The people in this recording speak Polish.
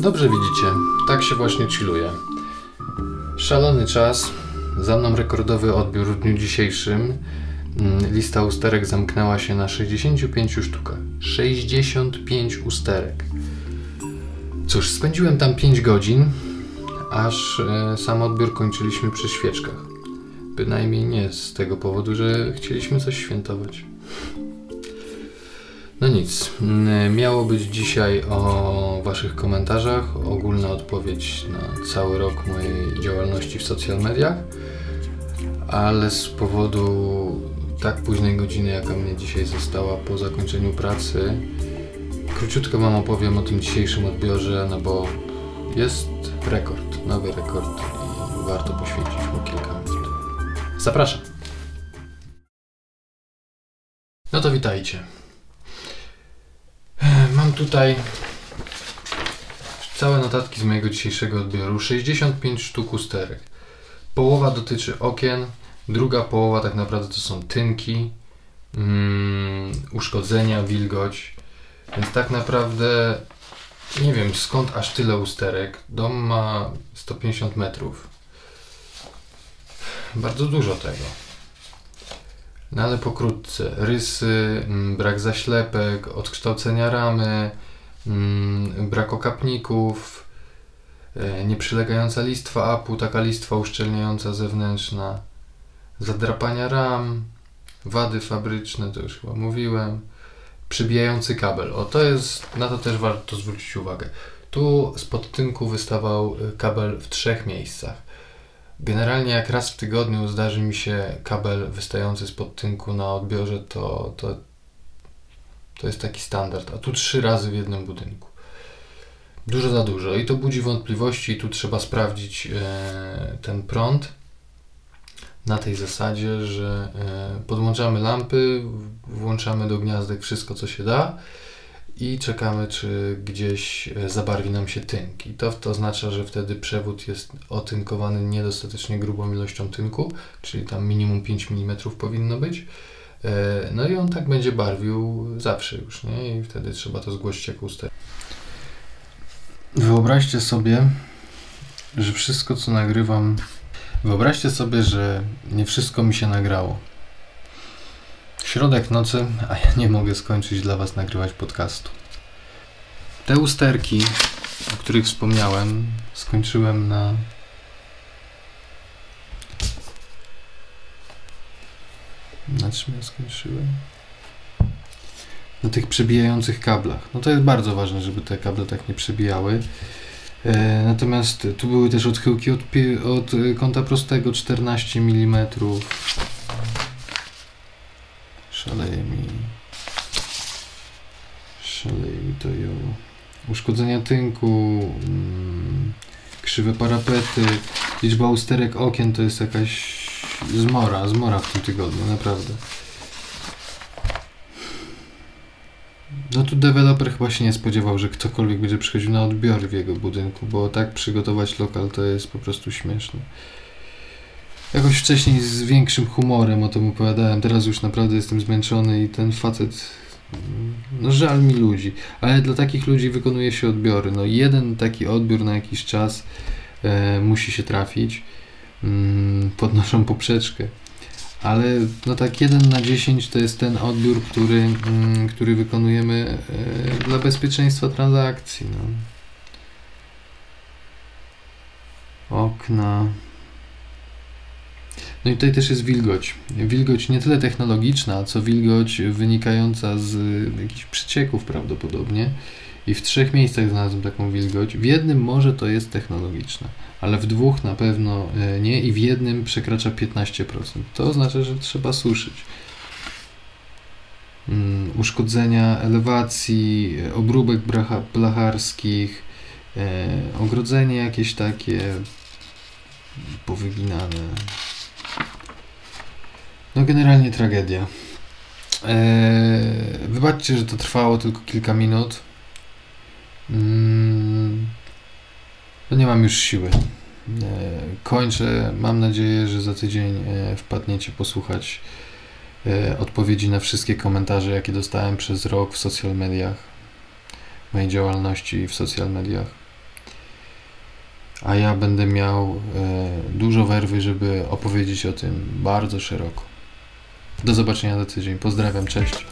Dobrze widzicie, tak się właśnie chilluje. Szalony czas, za mną rekordowy odbiór w dniu dzisiejszym. Mm, Lista usterek zamknęła się na 65 sztukach. 65 usterek. Cóż, spędziłem tam 5 godzin, aż e, sam odbiór kończyliśmy przy świeczkach. Bynajmniej nie z tego powodu, że chcieliśmy coś świętować. No nic, mm, miało być dzisiaj o Waszych komentarzach, ogólna odpowiedź na cały rok mojej działalności w social mediach, ale z powodu tak późnej godziny, jaka mnie dzisiaj została po zakończeniu pracy, króciutko Wam opowiem o tym dzisiejszym odbiorze, no bo jest rekord, nowy rekord i warto poświęcić mu kilka minut. Zapraszam. No to witajcie. Mam tutaj całe notatki z mojego dzisiejszego odbioru. 65 sztuk usterek. Połowa dotyczy okien, druga połowa tak naprawdę to są tynki, mm, uszkodzenia, wilgoć. Więc tak naprawdę nie wiem skąd aż tyle usterek. Dom ma 150 metrów. Bardzo dużo tego. No ale pokrótce. Rysy, mm, brak zaślepek, odkształcenia ramy, mm, brak okapników, e, nieprzylegająca listwa apu, taka listwa uszczelniająca zewnętrzna, zadrapania ram, wady fabryczne, to już chyba mówiłem, przybijający kabel. O, to jest, na to też warto zwrócić uwagę. Tu spod tynku wystawał y, kabel w trzech miejscach. Generalnie jak raz w tygodniu zdarzy mi się kabel wystający spod tynku na odbiorze, to, to, to jest taki standard, a tu trzy razy w jednym budynku. Dużo za dużo i to budzi wątpliwości, tu trzeba sprawdzić e, ten prąd na tej zasadzie, że e, podłączamy lampy, włączamy do gniazdek wszystko co się da i czekamy, czy gdzieś e, zabarwi nam się tynk. I to, to oznacza, że wtedy przewód jest otynkowany niedostatecznie grubą ilością tynku, czyli tam minimum 5 mm powinno być. E, No i on tak będzie barwił zawsze już, nie? I wtedy trzeba to zgłosić jako usterek. Wyobraźcie sobie, że wszystko co nagrywam. Wyobraźcie sobie, że nie wszystko mi się nagrało. Środek nocy, a ja nie mogę skończyć dla Was nagrywać podcastu. Te usterki, o których wspomniałem, skończyłem na. Na czym ja skończyłem? Na tych przebijających kablach. No to jest bardzo ważne, żeby te kable tak nie przebijały. E, natomiast tu były też odchyłki od, od e, kąta prostego 14 mm. Szaleje mi. Szaleje mi to ją. Uszkodzenia tynku, mm, krzywe parapety, liczba usterek okien to jest jakaś zmora, zmora w tym tygodniu, naprawdę. No tu deweloper chyba się nie spodziewał, że ktokolwiek będzie przychodził na odbiory w jego budynku, bo tak przygotować lokal to jest po prostu śmieszne. Jakoś wcześniej z większym humorem o tym opowiadałem, teraz już naprawdę jestem zmęczony i ten facet, no żal mi ludzi, ale dla takich ludzi wykonuje się odbiory. No jeden taki odbiór na jakiś czas e, musi się trafić, mm, podnoszą poprzeczkę. Ale no tak 1 na 10 to jest ten odbiór, który, mm, który wykonujemy e, dla bezpieczeństwa transakcji. No. Okna. No i tutaj też jest wilgoć. Wilgoć nie tyle technologiczna, co wilgoć wynikająca z jakichś przecieków prawdopodobnie. I w trzech miejscach znalazłem taką wilgoć. W jednym może to jest technologiczna, ale w dwóch na pewno e, nie i w jednym przekracza 15%. To oznacza, że trzeba suszyć. Mm, Uszkodzenia elewacji, e, obróbek blacharskich, e, ogrodzenie jakieś takie powyginane. No generalnie tragedia. Eee, wybaczcie, że to trwało tylko kilka minut. Mm, no nie mam już siły. Eee, kończę. Mam nadzieję, że za tydzień e, wpadniecie posłuchać e, odpowiedzi na wszystkie komentarze, jakie dostałem przez rok w social mediach, mojej działalności w social mediach. a ja będę miał e, dużo werwy, żeby opowiedzieć o tym bardzo szeroko. Do zobaczenia za tydzień. Pozdrawiam, cześć.